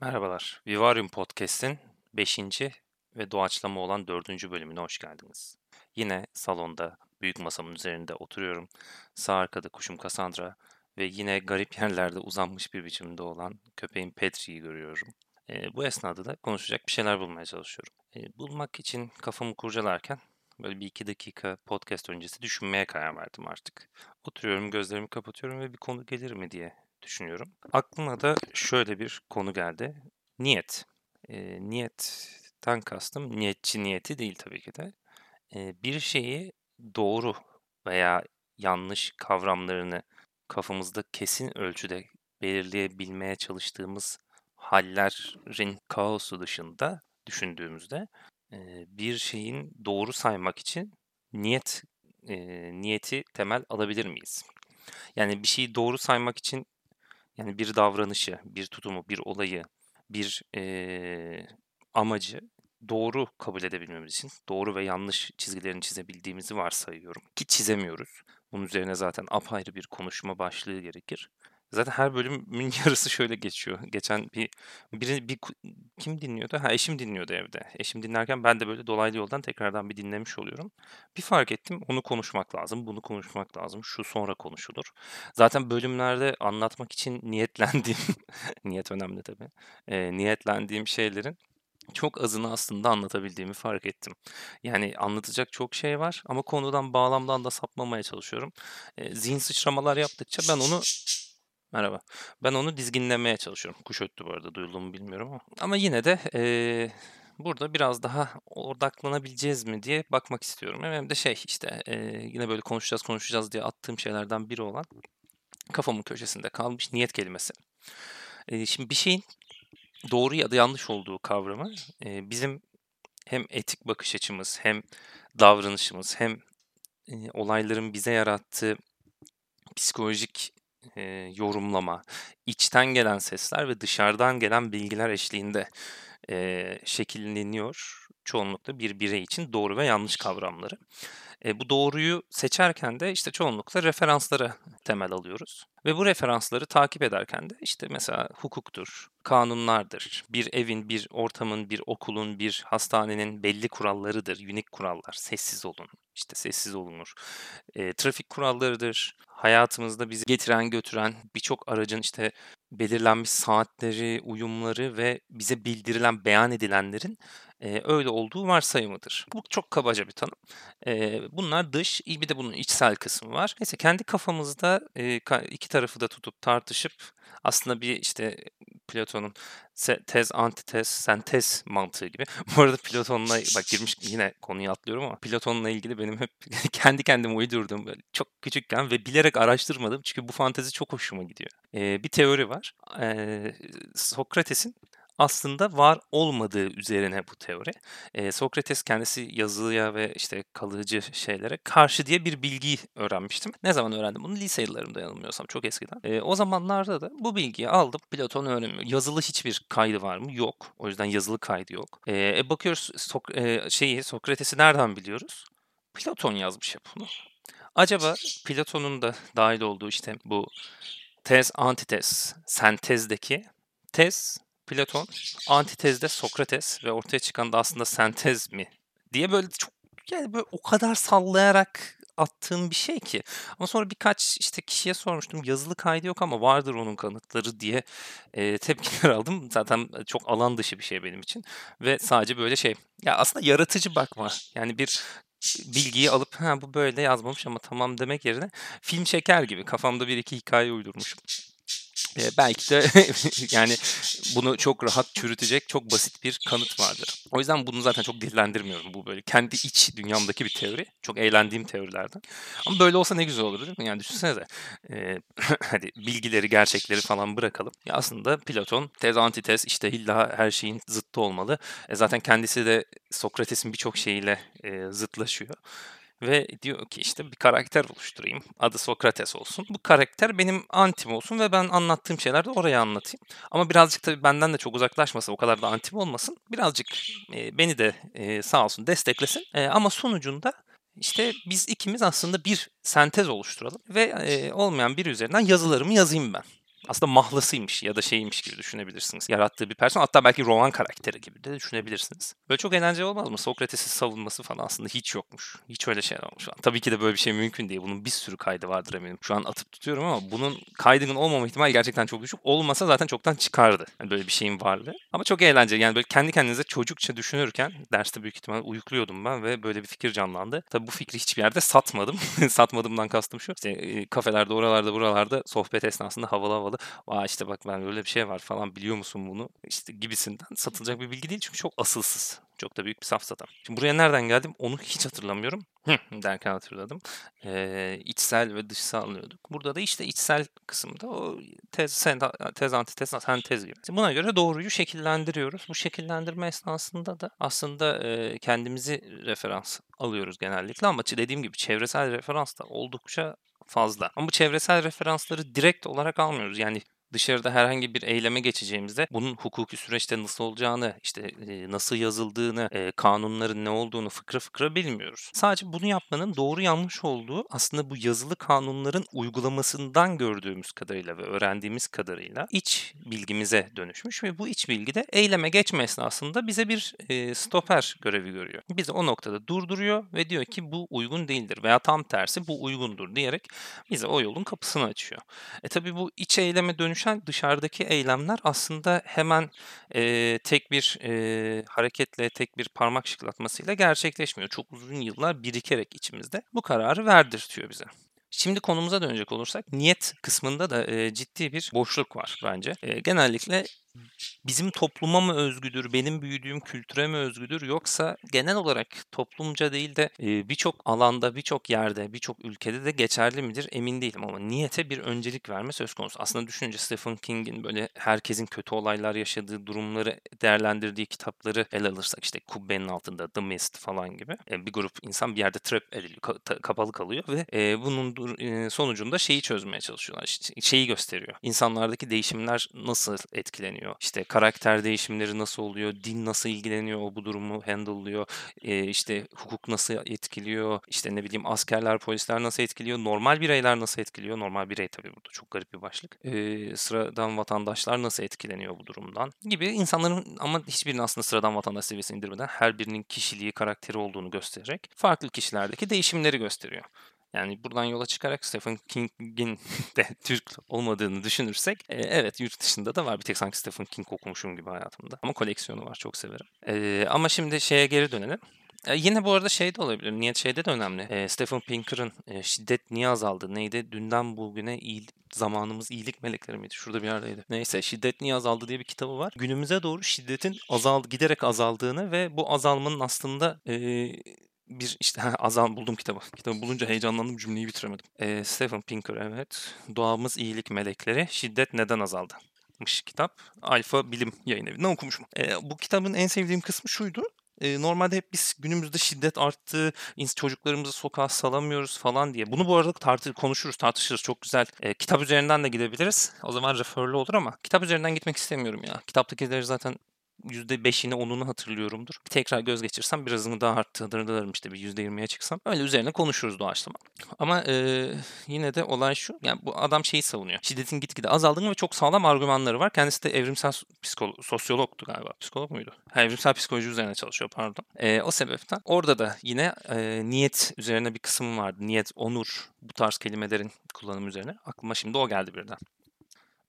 Merhabalar. Vivarium Podcast'in 5. ve doğaçlama olan 4. bölümüne hoş geldiniz. Yine salonda büyük masamın üzerinde oturuyorum. Sağ arkada kuşum Cassandra ve yine garip yerlerde uzanmış bir biçimde olan köpeğim Petri'yi görüyorum. E, bu esnada da konuşacak bir şeyler bulmaya çalışıyorum. E, bulmak için kafamı kurcalarken böyle bir iki dakika podcast öncesi düşünmeye karar verdim artık. Oturuyorum, gözlerimi kapatıyorum ve bir konu gelir mi diye düşünüyorum. Aklıma da şöyle bir konu geldi. Niyet. E, niyetten kastım niyetçi niyeti değil tabii ki de. E, bir şeyi doğru veya yanlış kavramlarını kafamızda kesin ölçüde belirleyebilmeye çalıştığımız hallerin kaosu dışında düşündüğümüzde bir şeyin doğru saymak için niyet e, niyeti temel alabilir miyiz? Yani bir şeyi doğru saymak için yani bir davranışı, bir tutumu, bir olayı, bir eee, amacı doğru kabul edebilmemiz için doğru ve yanlış çizgilerini çizebildiğimizi varsayıyorum. Ki çizemiyoruz. Bunun üzerine zaten apayrı bir konuşma başlığı gerekir. Zaten her bölümün yarısı şöyle geçiyor. Geçen bir, biri, bir kim dinliyordu? Ha eşim dinliyordu evde. Eşim dinlerken ben de böyle dolaylı yoldan tekrardan bir dinlemiş oluyorum. Bir fark ettim onu konuşmak lazım, bunu konuşmak lazım, şu sonra konuşulur. Zaten bölümlerde anlatmak için niyetlendiğim, niyet önemli tabii, e, niyetlendiğim şeylerin çok azını aslında anlatabildiğimi fark ettim. Yani anlatacak çok şey var ama konudan bağlamdan da sapmamaya çalışıyorum. E, zihin sıçramalar yaptıkça ben onu Merhaba. Ben onu dizginlemeye çalışıyorum. Kuş öttü bu arada duyuldu bilmiyorum ama. Ama yine de eee, burada biraz daha odaklanabileceğiz mi diye bakmak istiyorum. Hem de şey işte eee, yine böyle konuşacağız konuşacağız diye attığım şeylerden biri olan kafamın köşesinde kalmış niyet kelimesi. Eee, şimdi bir şeyin doğru ya da yanlış olduğu kavramı eee, bizim hem etik bakış açımız hem davranışımız hem eee, olayların bize yarattığı psikolojik e, yorumlama, içten gelen sesler ve dışarıdan gelen bilgiler eşliğinde e, şekilleniyor çoğunlukla bir birey için doğru ve yanlış kavramları. E, bu doğruyu seçerken de işte çoğunlukla referansları temel alıyoruz. Ve bu referansları takip ederken de işte mesela hukuktur, kanunlardır, bir evin, bir ortamın, bir okulun, bir hastanenin belli kurallarıdır, unik kurallar, sessiz olun, işte sessiz olunur. E, trafik kurallarıdır, hayatımızda bizi getiren götüren birçok aracın işte belirlenmiş saatleri, uyumları ve bize bildirilen, beyan edilenlerin e, öyle olduğu varsayımıdır. Bu çok kabaca bir tanım. E, bunlar dış, bir de bunun içsel kısmı var. Neyse kendi kafamızda e, iki tarafı da tutup tartışıp aslında bir işte Platon'un tez, antitez, sentez mantığı gibi. Bu arada Platon'la bak girmiş yine konuyu atlıyorum ama Platon'la ilgili benim hep kendi kendime uydurduğum böyle çok küçükken ve bilerek araştırmadım çünkü bu fantezi çok hoşuma gidiyor. Ee, bir teori var. Ee, Sokrates'in aslında var olmadığı üzerine bu teori. E, Sokrates kendisi yazıya ve işte kalıcı şeylere karşı diye bir bilgiyi öğrenmiştim. Ne zaman öğrendim bunu? Lise yıllarımda yanılmıyorsam çok eskiden. E, o zamanlarda da bu bilgiyi aldım. Platon öğrenmiyor. Yazılı hiçbir kaydı var mı? Yok. O yüzden yazılı kaydı yok. E, bakıyoruz Sok e, şeyi Sokrates'i nereden biliyoruz? Platon yazmış hep bunu. Acaba Platon'un da dahil olduğu işte bu tez antitez sentezdeki tez Platon, antitezde Sokrates ve ortaya çıkan da aslında sentez mi diye böyle çok yani böyle o kadar sallayarak attığım bir şey ki. Ama sonra birkaç işte kişiye sormuştum. Yazılı kaydı yok ama vardır onun kanıtları diye e, tepkiler aldım. Zaten çok alan dışı bir şey benim için. Ve sadece böyle şey. Ya aslında yaratıcı bakma. Yani bir bilgiyi alıp ha bu böyle yazmamış ama tamam demek yerine film çeker gibi kafamda bir iki hikaye uydurmuşum. Ee, belki de yani bunu çok rahat çürütecek çok basit bir kanıt vardır. O yüzden bunu zaten çok dillendirmiyorum. Bu böyle kendi iç dünyamdaki bir teori. Çok eğlendiğim teorilerden. Ama böyle olsa ne güzel olur değil mi? Yani düşünsenize. E, hadi bilgileri, gerçekleri falan bırakalım. Ya aslında Platon tez antitez işte illa her şeyin zıttı olmalı. E, zaten kendisi de Sokrates'in birçok şeyiyle e, zıtlaşıyor. Ve diyor ki işte bir karakter oluşturayım. Adı Sokrates olsun. Bu karakter benim antim olsun ve ben anlattığım şeyler de oraya anlatayım. Ama birazcık tabii benden de çok uzaklaşmasın. O kadar da antim olmasın. Birazcık e, beni de e, sağ olsun desteklesin. E, ama sonucunda işte biz ikimiz aslında bir sentez oluşturalım ve e, olmayan biri üzerinden yazılarımı yazayım ben. Aslında mahlasıymış ya da şeymiş gibi düşünebilirsiniz. Yarattığı bir person hatta belki roman karakteri gibi de düşünebilirsiniz. Böyle çok eğlenceli olmaz mı? Sokrates'i savunması falan aslında hiç yokmuş. Hiç öyle şeyler olmuş. Tabii ki de böyle bir şey mümkün değil. Bunun bir sürü kaydı vardır eminim. Şu an atıp tutuyorum ama bunun kaydının olmama ihtimali gerçekten çok düşük. Olmasa zaten çoktan çıkardı. Yani böyle bir şeyin varlığı. Ama çok eğlenceli. Yani böyle kendi kendinize çocukça düşünürken derste büyük ihtimal uyukluyordum ben ve böyle bir fikir canlandı. Tabii bu fikri hiçbir yerde satmadım. Satmadığımdan kastım şu. İşte e, kafelerde, oralarda, buralarda sohbet esnasında havalı havalı. Aa işte bak ben böyle bir şey var falan biliyor musun bunu? İşte gibisinden satılacak bir bilgi değil çünkü çok asılsız. Çok da büyük bir safsata. Şimdi buraya nereden geldim onu hiç hatırlamıyorum. derken hatırladım. Ee, içsel ve dışsal anlıyorduk. Burada da işte içsel kısımda o tez, tez, antitez, sentez gibi. Şimdi buna göre doğruyu şekillendiriyoruz. Bu şekillendirme esnasında da aslında e, kendimizi referans alıyoruz genellikle ama dediğim gibi çevresel referans da oldukça fazla. Ama bu çevresel referansları direkt olarak almıyoruz. Yani dışarıda herhangi bir eyleme geçeceğimizde bunun hukuki süreçte nasıl olacağını, işte nasıl yazıldığını, kanunların ne olduğunu fıkra fıkra bilmiyoruz. Sadece bunu yapmanın doğru yanlış olduğu aslında bu yazılı kanunların uygulamasından gördüğümüz kadarıyla ve öğrendiğimiz kadarıyla iç bilgimize dönüşmüş ve bu iç bilgi de eyleme geçme esnasında bize bir stoper görevi görüyor. Bizi o noktada durduruyor ve diyor ki bu uygun değildir veya tam tersi bu uygundur diyerek bize o yolun kapısını açıyor. E tabi bu iç eyleme dönüş dönüşen dışarıdaki eylemler aslında hemen e, tek bir e, hareketle, tek bir parmak şıklatmasıyla gerçekleşmiyor. Çok uzun yıllar birikerek içimizde bu kararı verdirtiyor bize. Şimdi konumuza dönecek olursak niyet kısmında da e, ciddi bir boşluk var bence. E, genellikle bizim topluma mı özgüdür, benim büyüdüğüm kültüre mi özgüdür yoksa genel olarak toplumca değil de birçok alanda, birçok yerde, birçok ülkede de geçerli midir emin değilim ama niyete bir öncelik verme söz konusu. Aslında düşününce Stephen King'in böyle herkesin kötü olaylar yaşadığı durumları değerlendirdiği kitapları ele alırsak işte kubbenin altında The Mist falan gibi bir grup insan bir yerde trap ediliyor, kapalı kalıyor ve bunun sonucunda şeyi çözmeye çalışıyorlar. Şeyi gösteriyor. İnsanlardaki değişimler nasıl etkileniyor? İlgileniyor? İşte karakter değişimleri nasıl oluyor? Din nasıl ilgileniyor? O bu durumu handle'lıyor. E, işte hukuk nasıl etkiliyor? İşte ne bileyim askerler, polisler nasıl etkiliyor? Normal bireyler nasıl etkiliyor? Normal birey tabii burada çok garip bir başlık. E, sıradan vatandaşlar nasıl etkileniyor bu durumdan? Gibi insanların ama hiçbirinin aslında sıradan vatandaş seviyesine indirmeden her birinin kişiliği, karakteri olduğunu göstererek farklı kişilerdeki değişimleri gösteriyor. Yani buradan yola çıkarak Stephen King'in de Türk olmadığını düşünürsek e, evet yurt dışında da var. Bir tek sanki Stephen King okumuşum gibi hayatımda. Ama koleksiyonu var çok severim. E, ama şimdi şeye geri dönelim. E, yine bu arada şey de olabilir. Niyet şeyde de önemli. E, Stephen Pinker'ın e, şiddet niye azaldı? Neydi? Dünden bugüne iyi, zamanımız iyilik melekleri miydi? Şurada bir yerdeydi. Neyse şiddet niye azaldı diye bir kitabı var. Günümüze doğru şiddetin azal giderek azaldığını ve bu azalmanın aslında e, bir işte azan buldum kitabı. Kitabı bulunca heyecanlandım cümleyi bitiremedim. E, Stephen Pinker evet. Doğamız iyilik melekleri. Şiddet neden azaldı? kitap. Alfa Bilim yayın evinden okumuşum. E, bu kitabın en sevdiğim kısmı şuydu. E, normalde hep biz günümüzde şiddet arttı, çocuklarımızı sokağa salamıyoruz falan diye. Bunu bu arada tartı konuşuruz, tartışırız. Çok güzel. E, kitap üzerinden de gidebiliriz. O zaman referli olur ama kitap üzerinden gitmek istemiyorum ya. Kitaptakileri zaten %5'ini 10'unu hatırlıyorumdur. Tekrar göz geçirsem birazını daha arttırırım işte bir %20'ye çıksam. Öyle üzerine konuşuruz doğaçlama. Ama e, yine de olay şu. Yani bu adam şeyi savunuyor. Şiddetin gitgide azaldığını ve çok sağlam argümanları var. Kendisi de evrimsel psikolo- sosyologtu galiba. Psikolog muydu? Ha, evrimsel psikoloji üzerine çalışıyor pardon. E, o sebepten orada da yine e, niyet üzerine bir kısım vardı. Niyet, onur bu tarz kelimelerin kullanımı üzerine. Aklıma şimdi o geldi birden.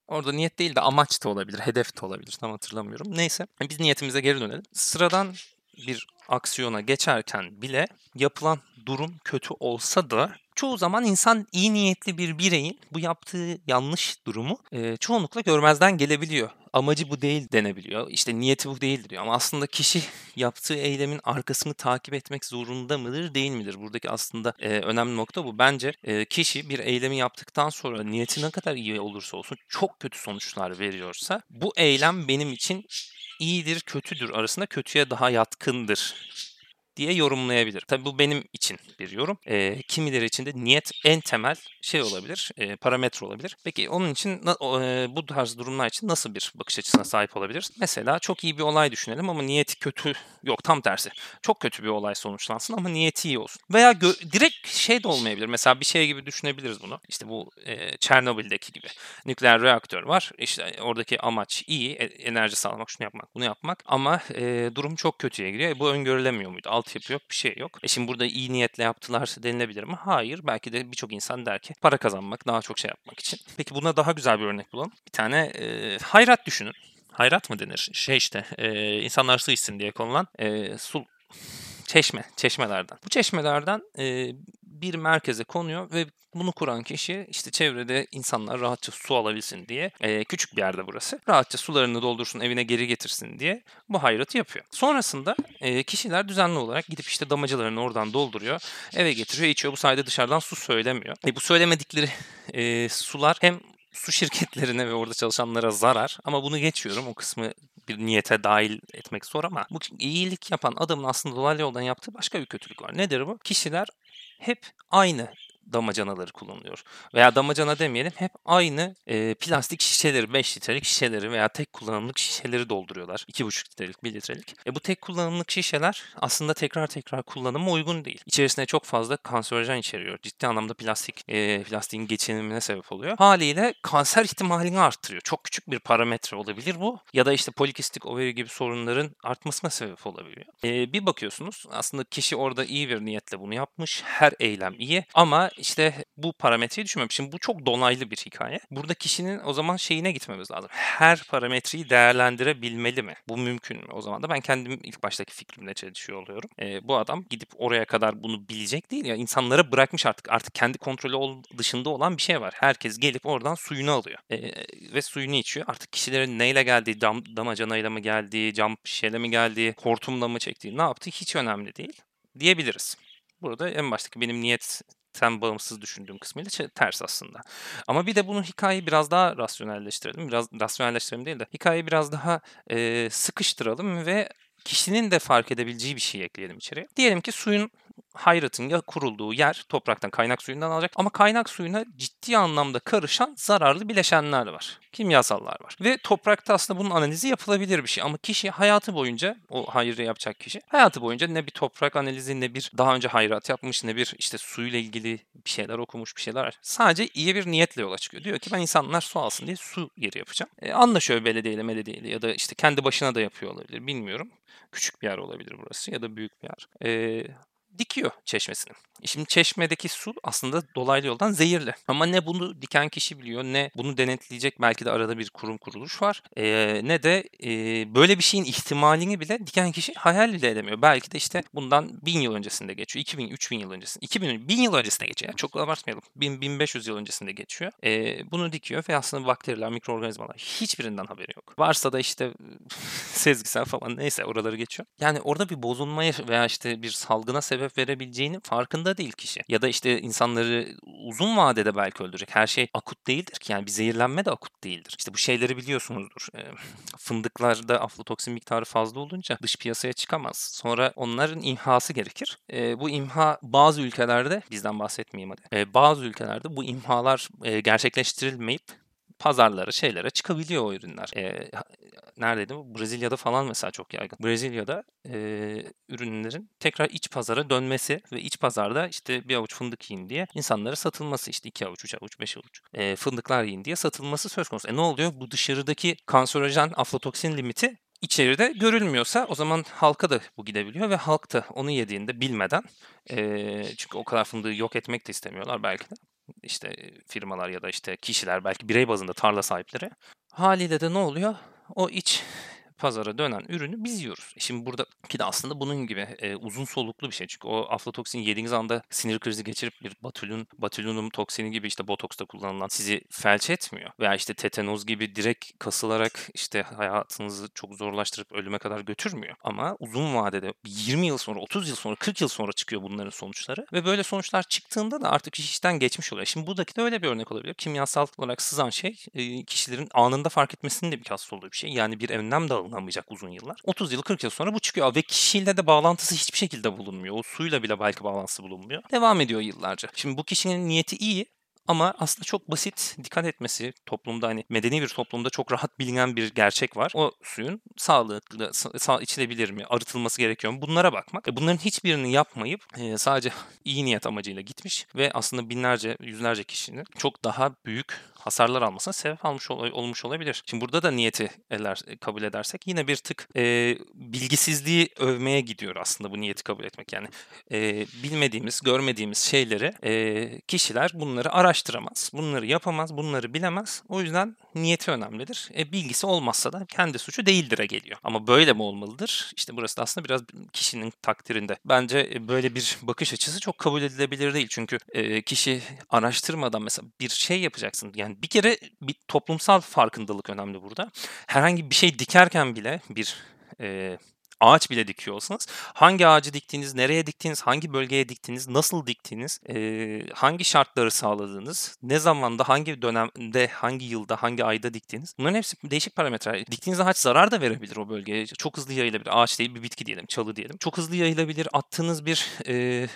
Orada niyet değil de amaç da olabilir, hedef de olabilir. Tam hatırlamıyorum. Neyse biz niyetimize geri dönelim. Sıradan bir aksiyona geçerken bile yapılan durum kötü olsa da çoğu zaman insan iyi niyetli bir bireyin bu yaptığı yanlış durumu e, çoğunlukla görmezden gelebiliyor. Amacı bu değil denebiliyor. İşte niyeti bu değil diyor. Ama aslında kişi yaptığı eylemin arkasını takip etmek zorunda mıdır değil midir? Buradaki aslında e, önemli nokta bu. Bence e, kişi bir eylemi yaptıktan sonra niyeti ne kadar iyi olursa olsun çok kötü sonuçlar veriyorsa bu eylem benim için iyidir kötüdür arasında kötüye daha yatkındır diye yorumlayabilir. Tabii bu benim için bir yorum. E, kimileri için de niyet en temel şey olabilir, e, parametre olabilir. Peki onun için e, bu tarz durumlar için nasıl bir bakış açısına sahip olabiliriz? Mesela çok iyi bir olay düşünelim ama niyeti kötü yok tam tersi. Çok kötü bir olay sonuçlansın ama niyeti iyi olsun. Veya gö- direkt şey de olmayabilir. Mesela bir şey gibi düşünebiliriz bunu. İşte bu e, Çernobil'deki gibi. Nükleer reaktör var. İşte oradaki amaç iyi. E, enerji sağlamak, şunu yapmak, bunu yapmak. Ama e, durum çok kötüye giriyor. E, bu öngörülemiyor muydu? Altyapı yok, bir şey yok. E şimdi burada iyi niyetle yaptılar denilebilir mi? Hayır. Belki de birçok insan der ki para kazanmak, daha çok şey yapmak için. Peki buna daha güzel bir örnek bulalım. Bir tane e, hayrat düşünün hayrat mı denir? Şey işte e, insanlar su içsin diye konulan e, su çeşme, çeşmelerden. Bu çeşmelerden e, bir merkeze konuyor ve bunu kuran kişi işte çevrede insanlar rahatça su alabilsin diye e, küçük bir yerde burası. Rahatça sularını doldursun evine geri getirsin diye bu hayratı yapıyor. Sonrasında e, kişiler düzenli olarak gidip işte damacılarını oradan dolduruyor. Eve getiriyor içiyor. Bu sayede dışarıdan su söylemiyor. E, bu söylemedikleri e, sular hem su şirketlerine ve orada çalışanlara zarar. Ama bunu geçiyorum. O kısmı bir niyete dahil etmek zor ama bu iyilik yapan adamın aslında dolaylı yoldan yaptığı başka bir kötülük var. Nedir bu? Kişiler hep aynı damacanaları kullanılıyor. Veya damacana demeyelim hep aynı e, plastik şişeleri 5 litrelik şişeleri veya tek kullanımlık şişeleri dolduruyorlar. 2,5 litrelik 1 litrelik. E, bu tek kullanımlık şişeler aslında tekrar tekrar kullanıma uygun değil. İçerisinde çok fazla kanserojen içeriyor. Ciddi anlamda plastik e, plastiğin geçinimine sebep oluyor. Haliyle kanser ihtimalini arttırıyor. Çok küçük bir parametre olabilir bu. Ya da işte polikistik overi gibi sorunların artmasına sebep olabiliyor. E, bir bakıyorsunuz aslında kişi orada iyi bir niyetle bunu yapmış. Her eylem iyi ama işte bu parametreyi düşünmemiş. Şimdi bu çok dolaylı bir hikaye. Burada kişinin o zaman şeyine gitmemiz lazım. Her parametreyi değerlendirebilmeli mi? Bu mümkün mü? O zaman da ben kendim ilk baştaki fikrimle çelişiyor oluyorum. E, bu adam gidip oraya kadar bunu bilecek değil ya. İnsanlara bırakmış artık. Artık kendi kontrolü dışında olan bir şey var. Herkes gelip oradan suyunu alıyor. E, ve suyunu içiyor. Artık kişilerin neyle geldiği, dam, damacanayla mı geldiği, cam şişeyle mi geldiği, hortumla mı çektiği, ne yaptığı hiç önemli değil diyebiliriz. Burada en baştaki benim niyet sen bağımsız düşündüğüm kısmıyla ters aslında. Ama bir de bunu hikayeyi biraz daha rasyonelleştirelim. Biraz rasyonelleştirelim değil de hikayeyi biraz daha e, sıkıştıralım ve kişinin de fark edebileceği bir şey ekleyelim içeriye. Diyelim ki suyun hayratın ya kurulduğu yer topraktan kaynak suyundan alacak ama kaynak suyuna ciddi anlamda karışan zararlı bileşenler var. Kimyasallar var. Ve toprakta aslında bunun analizi yapılabilir bir şey ama kişi hayatı boyunca o hayrı yapacak kişi hayatı boyunca ne bir toprak analizi ne bir daha önce hayrat yapmış ne bir işte suyla ilgili bir şeyler okumuş bir şeyler sadece iyi bir niyetle yola çıkıyor. Diyor ki ben insanlar su alsın diye su yeri yapacağım. E, anlaşıyor belediyeyle belediyeyle ya da işte kendi başına da yapıyor olabilir bilmiyorum. Küçük bir yer olabilir burası ya da büyük bir yer. E, dikiyor çeşmesini. Şimdi çeşmedeki su aslında dolaylı yoldan zehirli. Ama ne bunu diken kişi biliyor ne bunu denetleyecek belki de arada bir kurum kuruluş var. Ee, ne de e, böyle bir şeyin ihtimalini bile diken kişi hayal bile edemiyor. Belki de işte bundan bin yıl öncesinde geçiyor. 2000, 3000 yıl öncesinde. 2000, bin yıl öncesinde geçiyor. Yani çok abartmayalım. 1000, 1500 yıl öncesinde geçiyor. Ee, bunu dikiyor ve aslında bakteriler, mikroorganizmalar hiçbirinden haberi yok. Varsa da işte sezgisel falan neyse oraları geçiyor. Yani orada bir bozulmaya veya işte bir salgına sebep verebileceğinin farkında değil kişi. Ya da işte insanları uzun vadede belki öldürecek. Her şey akut değildir ki. Yani bir zehirlenme de akut değildir. İşte bu şeyleri biliyorsunuzdur. E, fındıklarda aflatoksin miktarı fazla olunca dış piyasaya çıkamaz. Sonra onların imhası gerekir. E, bu imha bazı ülkelerde bizden bahsetmeyeyim hadi. E, bazı ülkelerde bu imhalar e, gerçekleştirilmeyip pazarlara, şeylere çıkabiliyor o ürünler. E, neredeydi? Brezilya'da falan mesela çok yaygın. Brezilya'da e, ürünlerin tekrar iç pazara dönmesi ve iç pazarda işte bir avuç fındık yiyin diye insanlara satılması işte iki avuç, üç avuç, beş avuç e, fındıklar yiyin diye satılması söz konusu. E ne oluyor? Bu dışarıdaki kanserojen aflatoksin limiti içeride görülmüyorsa o zaman halka da bu gidebiliyor ve halk da onu yediğinde bilmeden e, çünkü o kadar fındığı yok etmek de istemiyorlar belki de işte firmalar ya da işte kişiler belki birey bazında tarla sahipleri haliyle de ne oluyor? O iç pazara dönen ürünü biz yiyoruz. E, şimdi buradaki de aslında bunun gibi e, uzun soluklu bir şey. Çünkü o aflatoksin yediğiniz anda sinir krizi geçirip bir batulun, batulunum toksini gibi işte botoksta kullanılan sizi felç etmiyor. Veya işte tetanoz gibi direkt kasılarak işte hayatınızı çok zorlaştırıp ölüme kadar götürmüyor. Ama uzun vadede 20 yıl sonra, 30 yıl sonra, 40 yıl sonra çıkıyor bunların sonuçları. Ve böyle sonuçlar çıktığında da artık iş işten geçmiş oluyor. Şimdi buradaki de öyle bir örnek olabilir. Kimyasal olarak sızan şey kişilerin anında fark etmesinin de bir kast olduğu bir şey. Yani bir önlem de alınamayacak uzun yıllar. 30 yıl 40 yıl sonra bu çıkıyor ve kişiyle de bağlantısı hiçbir şekilde bulunmuyor. O suyla bile belki bağlantısı bulunmuyor. Devam ediyor yıllarca. Şimdi bu kişinin niyeti iyi ama aslında çok basit dikkat etmesi toplumda hani medeni bir toplumda çok rahat bilinen bir gerçek var. O suyun sağlıklı sağ, içilebilir mi, arıtılması gerekiyor mu bunlara bakmak. E bunların hiçbirini yapmayıp e, sadece iyi niyet amacıyla gitmiş ve aslında binlerce, yüzlerce kişinin çok daha büyük hasarlar almasına sebep almış ol, olmuş olabilir. Şimdi burada da niyeti eller, kabul edersek yine bir tık e, bilgisizliği övmeye gidiyor aslında bu niyeti kabul etmek. Yani e, bilmediğimiz, görmediğimiz şeyleri e, kişiler bunları araştıramaz, bunları yapamaz, bunları bilemez. O yüzden niyeti önemlidir. E, bilgisi olmazsa da kendi suçu değildir'e geliyor. Ama böyle mi olmalıdır? İşte burası da aslında biraz kişinin takdirinde. Bence e, böyle bir bakış açısı çok kabul edilebilir değil. Çünkü e, kişi araştırmadan mesela bir şey yapacaksın. Yani bir kere bir toplumsal farkındalık önemli burada. Herhangi bir şey dikerken bile bir e, ağaç bile dikiyorsanız hangi ağacı diktiğiniz, nereye diktiğiniz, hangi bölgeye diktiğiniz, nasıl diktiğiniz, e, hangi şartları sağladığınız, ne zamanda, hangi dönemde, hangi yılda, hangi ayda diktiğiniz bunların hepsi değişik parametreler. Diktiğiniz ağaç zarar da verebilir o bölgeye. Çok hızlı yayılabilir. Ağaç değil bir bitki diyelim, çalı diyelim. Çok hızlı yayılabilir. Attığınız bir e,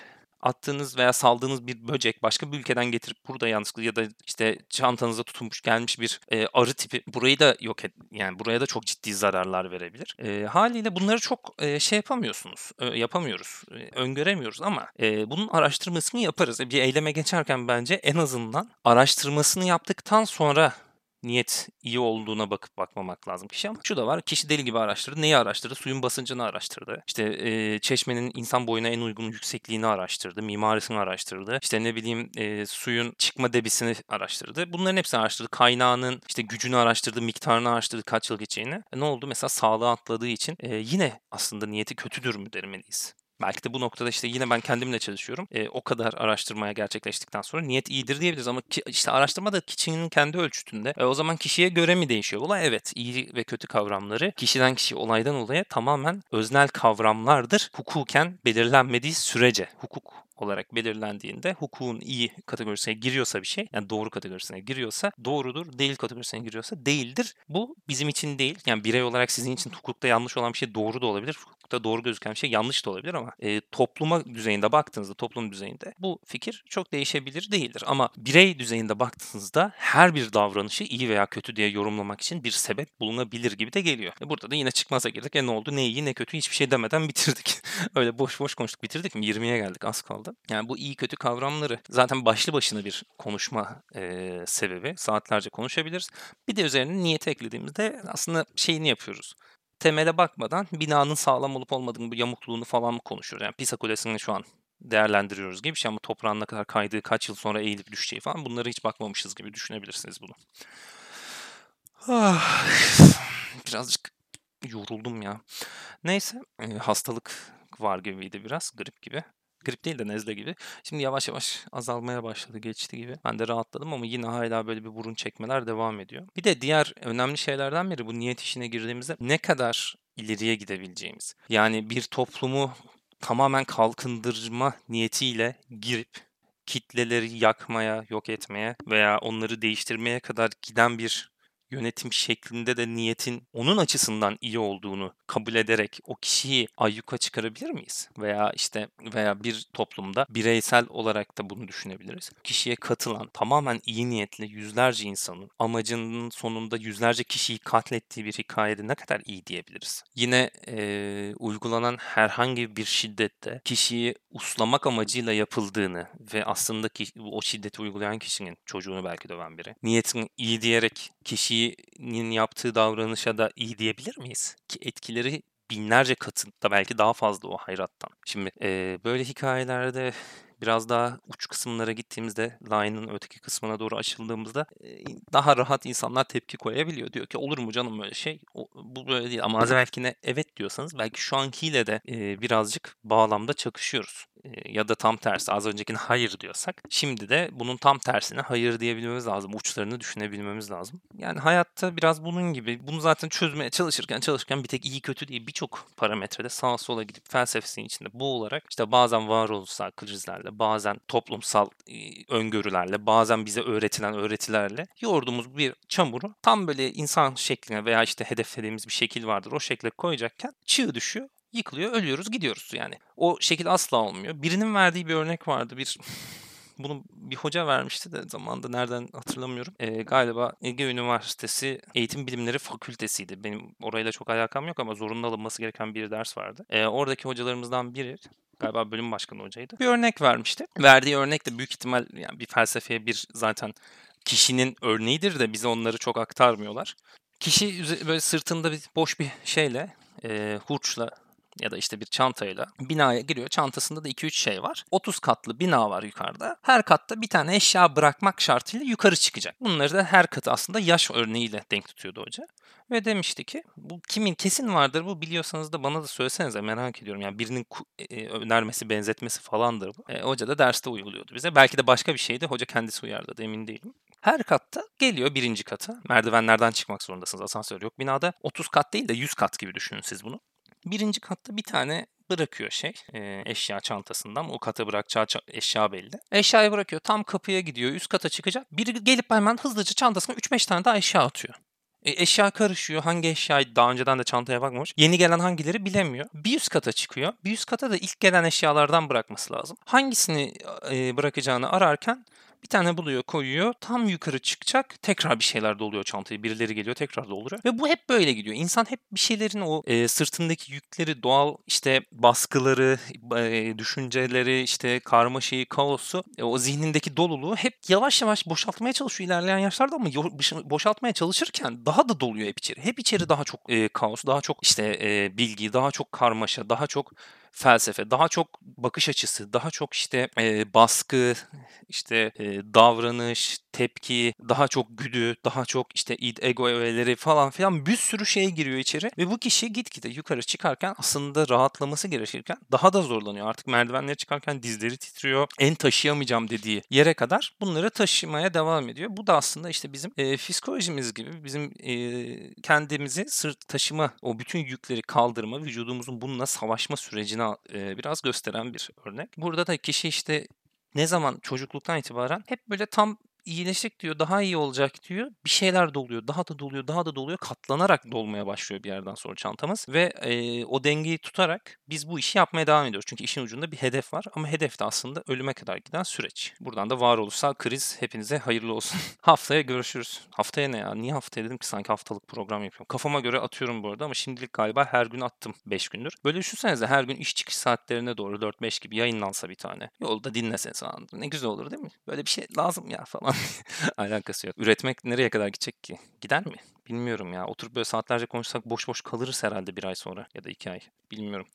attığınız veya saldığınız bir böcek başka bir ülkeden getirip burada yanlışlıkla ya da işte çantanıza tutunmuş gelmiş bir e, arı tipi burayı da yok et yani buraya da çok ciddi zararlar verebilir. E, haliyle bunları çok e, şey yapamıyorsunuz. E, yapamıyoruz. E, öngöremiyoruz ama e, bunun araştırmasını yaparız. E, bir eyleme geçerken bence en azından araştırmasını yaptıktan sonra niyet iyi olduğuna bakıp bakmamak lazım kişi ama şu da var kişi deli gibi araştırdı. Neyi araştırdı? Suyun basıncını araştırdı. İşte e, çeşmenin insan boyuna en uygun yüksekliğini araştırdı. Mimarisini araştırdı. İşte ne bileyim e, suyun çıkma debisini araştırdı. Bunların hepsini araştırdı. Kaynağının işte gücünü araştırdı, miktarını araştırdı, kaç yıl geçeceğini. E, ne oldu? Mesela sağlığı atladığı için e, yine aslında niyeti kötüdür mü demeliyiz. Belki de bu noktada işte yine ben kendimle çalışıyorum. E, o kadar araştırmaya gerçekleştikten sonra niyet iyidir diyebiliriz ama ki, işte araştırma da kişinin kendi ölçütünde. E, o zaman kişiye göre mi değişiyor? Olay evet iyi ve kötü kavramları kişiden kişiye olaydan olaya tamamen öznel kavramlardır. Hukuken belirlenmediği sürece hukuk olarak belirlendiğinde hukukun iyi kategorisine giriyorsa bir şey yani doğru kategorisine giriyorsa doğrudur, değil kategorisine giriyorsa değildir. Bu bizim için değil. Yani birey olarak sizin için hukukta yanlış olan bir şey doğru da olabilir. Hukukta doğru gözüken bir şey yanlış da olabilir ama e, topluma düzeyinde baktığınızda, toplum düzeyinde bu fikir çok değişebilir değildir. Ama birey düzeyinde baktığınızda her bir davranışı iyi veya kötü diye yorumlamak için bir sebep bulunabilir gibi de geliyor. E, burada da yine çıkmaza girdik. E ne oldu? Ne iyi ne kötü hiçbir şey demeden bitirdik. Öyle boş boş konuştuk bitirdik mi? 20'ye geldik az kaldı. Yani bu iyi kötü kavramları zaten başlı başına bir konuşma e, sebebi. Saatlerce konuşabiliriz. Bir de üzerine niyet eklediğimizde aslında şeyini yapıyoruz temele bakmadan binanın sağlam olup olmadığını, bu yamukluğunu falan mı konuşuyoruz? Yani Pisa Kulesi'ni şu an değerlendiriyoruz gibi bir şey ama toprağın ne kadar kaydığı, kaç yıl sonra eğilip düşeceği falan bunları hiç bakmamışız gibi düşünebilirsiniz bunu. Ah, birazcık yoruldum ya. Neyse hastalık var gibiydi biraz grip gibi. Grip değil de nezle gibi. Şimdi yavaş yavaş azalmaya başladı, geçti gibi. Ben de rahatladım ama yine hala böyle bir burun çekmeler devam ediyor. Bir de diğer önemli şeylerden biri bu niyet işine girdiğimizde ne kadar ileriye gidebileceğimiz. Yani bir toplumu tamamen kalkındırma niyetiyle girip kitleleri yakmaya, yok etmeye veya onları değiştirmeye kadar giden bir yönetim şeklinde de niyetin onun açısından iyi olduğunu kabul ederek o kişiyi ayyuka çıkarabilir miyiz? Veya işte veya bir toplumda bireysel olarak da bunu düşünebiliriz. Kişiye katılan tamamen iyi niyetli yüzlerce insanın amacının sonunda yüzlerce kişiyi katlettiği bir hikayede ne kadar iyi diyebiliriz? Yine e, uygulanan herhangi bir şiddette kişiyi uslamak amacıyla yapıldığını ve aslında ki, o şiddeti uygulayan kişinin çocuğunu belki döven biri niyetin iyi diyerek kişinin yaptığı davranışa da iyi diyebilir miyiz? Ki etkileri binlerce katında belki daha fazla o hayrattan. Şimdi e, böyle hikayelerde biraz daha uç kısımlara gittiğimizde line'ın öteki kısmına doğru açıldığımızda daha rahat insanlar tepki koyabiliyor. Diyor ki olur mu canım böyle şey? O, bu böyle değil. Ama az evvelkine evet diyorsanız belki şu ankiyle de e, birazcık bağlamda çakışıyoruz. e, ya da tam tersi az öncekine hayır diyorsak şimdi de bunun tam tersine hayır diyebilmemiz lazım. Uçlarını düşünebilmemiz lazım. Yani hayatta biraz bunun gibi. Bunu zaten çözmeye çalışırken çalışırken bir tek iyi kötü değil birçok parametrede sağa sola gidip felsefesinin içinde boğularak işte bazen varoluşsal krizlerle bazen toplumsal öngörülerle bazen bize öğretilen öğretilerle yoğurduğumuz bir çamuru tam böyle insan şekline veya işte hedeflediğimiz bir şekil vardır o şekle koyacakken çığ düşüyor yıkılıyor, ölüyoruz, gidiyoruz yani. O şekil asla olmuyor. Birinin verdiği bir örnek vardı. Bir bunu bir hoca vermişti de zamanda nereden hatırlamıyorum. E, galiba Ege Üniversitesi Eğitim Bilimleri Fakültesiydi. Benim orayla çok alakam yok ama zorunlu alınması gereken bir ders vardı. E, oradaki hocalarımızdan biri galiba bölüm başkanı hocaydı. Bir örnek vermişti. Verdiği örnek de büyük ihtimal yani bir felsefeye bir zaten kişinin örneğidir de bize onları çok aktarmıyorlar. Kişi böyle sırtında bir boş bir şeyle, e, hurçla ya da işte bir çantayla binaya giriyor. Çantasında da 2-3 şey var. 30 katlı bina var yukarıda. Her katta bir tane eşya bırakmak şartıyla yukarı çıkacak. Bunları da her katı aslında yaş örneğiyle denk tutuyordu hoca. Ve demişti ki bu kimin kesin vardır bu biliyorsanız da bana da söylesenize merak ediyorum. Yani birinin e, e, önermesi benzetmesi falandır bu. E, hoca da derste uyguluyordu bize. Belki de başka bir şeydi. Hoca kendisi uyardı emin değilim. Her katta geliyor birinci kata. Merdivenlerden çıkmak zorundasınız. Asansör yok binada. 30 kat değil de 100 kat gibi düşünün siz bunu. Birinci katta bir tane bırakıyor şey eşya çantasından. O kata bırakacağı eşya belli. Eşyayı bırakıyor. Tam kapıya gidiyor. Üst kata çıkacak. Biri gelip hemen hızlıca çantasına 3-5 tane daha eşya atıyor. E, eşya karışıyor. Hangi eşyayı daha önceden de çantaya bakmamış. Yeni gelen hangileri bilemiyor. Bir üst kata çıkıyor. Bir üst kata da ilk gelen eşyalardan bırakması lazım. Hangisini e, bırakacağını ararken bir tane buluyor koyuyor. Tam yukarı çıkacak. Tekrar bir şeyler doluyor çantayı. Birileri geliyor tekrar dolduruyor. Ve bu hep böyle gidiyor. İnsan hep bir şeylerin o e, sırtındaki yükleri, doğal işte baskıları, e, düşünceleri, işte karmaşayı, kaosu, e, o zihnindeki doluluğu hep yavaş yavaş boşaltmaya çalışıyor ilerleyen yaşlarda ama boşaltmaya çalışırken daha da doluyor hep içeri. Hep içeri daha çok e, kaos, daha çok işte e, bilgi, daha çok karmaşa, daha çok felsefe, daha çok bakış açısı, daha çok işte e, baskı, işte e, davranış, tepki, daha çok güdü, daha çok işte id, ego öğeleri falan filan bir sürü şey giriyor içeri ve bu kişi gitgide yukarı çıkarken aslında rahatlaması gerekirken daha da zorlanıyor. Artık merdivenleri çıkarken dizleri titriyor. En taşıyamayacağım dediği yere kadar bunları taşımaya devam ediyor. Bu da aslında işte bizim e, psikolojimiz gibi bizim e, kendimizi sırt taşıma, o bütün yükleri kaldırma, vücudumuzun bununla savaşma sürecini e, biraz gösteren bir örnek. Burada da kişi işte ne zaman çocukluktan itibaren hep böyle tam iyileşecek diyor, daha iyi olacak diyor. Bir şeyler doluyor, daha da doluyor, daha da doluyor. Katlanarak dolmaya başlıyor bir yerden sonra çantamız. Ve e, o dengeyi tutarak biz bu işi yapmaya devam ediyoruz. Çünkü işin ucunda bir hedef var ama hedef de aslında ölüme kadar giden süreç. Buradan da varoluşsal kriz hepinize hayırlı olsun. haftaya görüşürüz. Haftaya ne ya? Niye haftaya dedim ki sanki haftalık program yapıyorum. Kafama göre atıyorum bu arada ama şimdilik galiba her gün attım 5 gündür. Böyle düşünsenize her gün iş çıkış saatlerine doğru 4-5 gibi yayınlansa bir tane. Yolda dinleseniz anladın. Ne güzel olur değil mi? Böyle bir şey lazım ya falan. Alakası yok. Üretmek nereye kadar gidecek ki? Gider mi? Bilmiyorum ya. Oturup böyle saatlerce konuşsak boş boş kalırız herhalde bir ay sonra ya da iki ay. Bilmiyorum.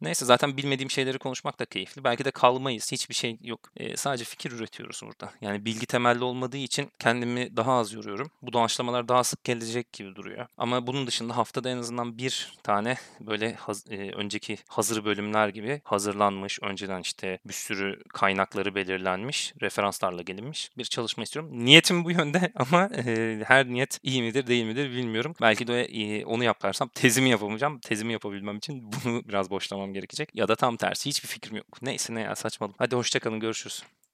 Neyse zaten bilmediğim şeyleri konuşmak da keyifli. Belki de kalmayız. Hiçbir şey yok. E, sadece fikir üretiyoruz burada. Yani bilgi temelli olmadığı için kendimi daha az yoruyorum. Bu doğaçlamalar daha sık gelecek gibi duruyor. Ama bunun dışında haftada en azından bir tane böyle haz, e, önceki hazır bölümler gibi hazırlanmış, önceden işte bir sürü kaynakları belirlenmiş, referanslarla gelinmiş bir çalışma istiyorum. Niyetim bu yönde ama e, her niyet iyi midir değil midir bilmiyorum. Belki de e, onu yaparsam tezimi yapamayacağım. Tezimi yapabilmem için bunu biraz boşlamam gerekecek. Ya da tam tersi hiçbir fikrim yok. Neyse ne ya saçmalım. Hadi hoşçakalın görüşürüz.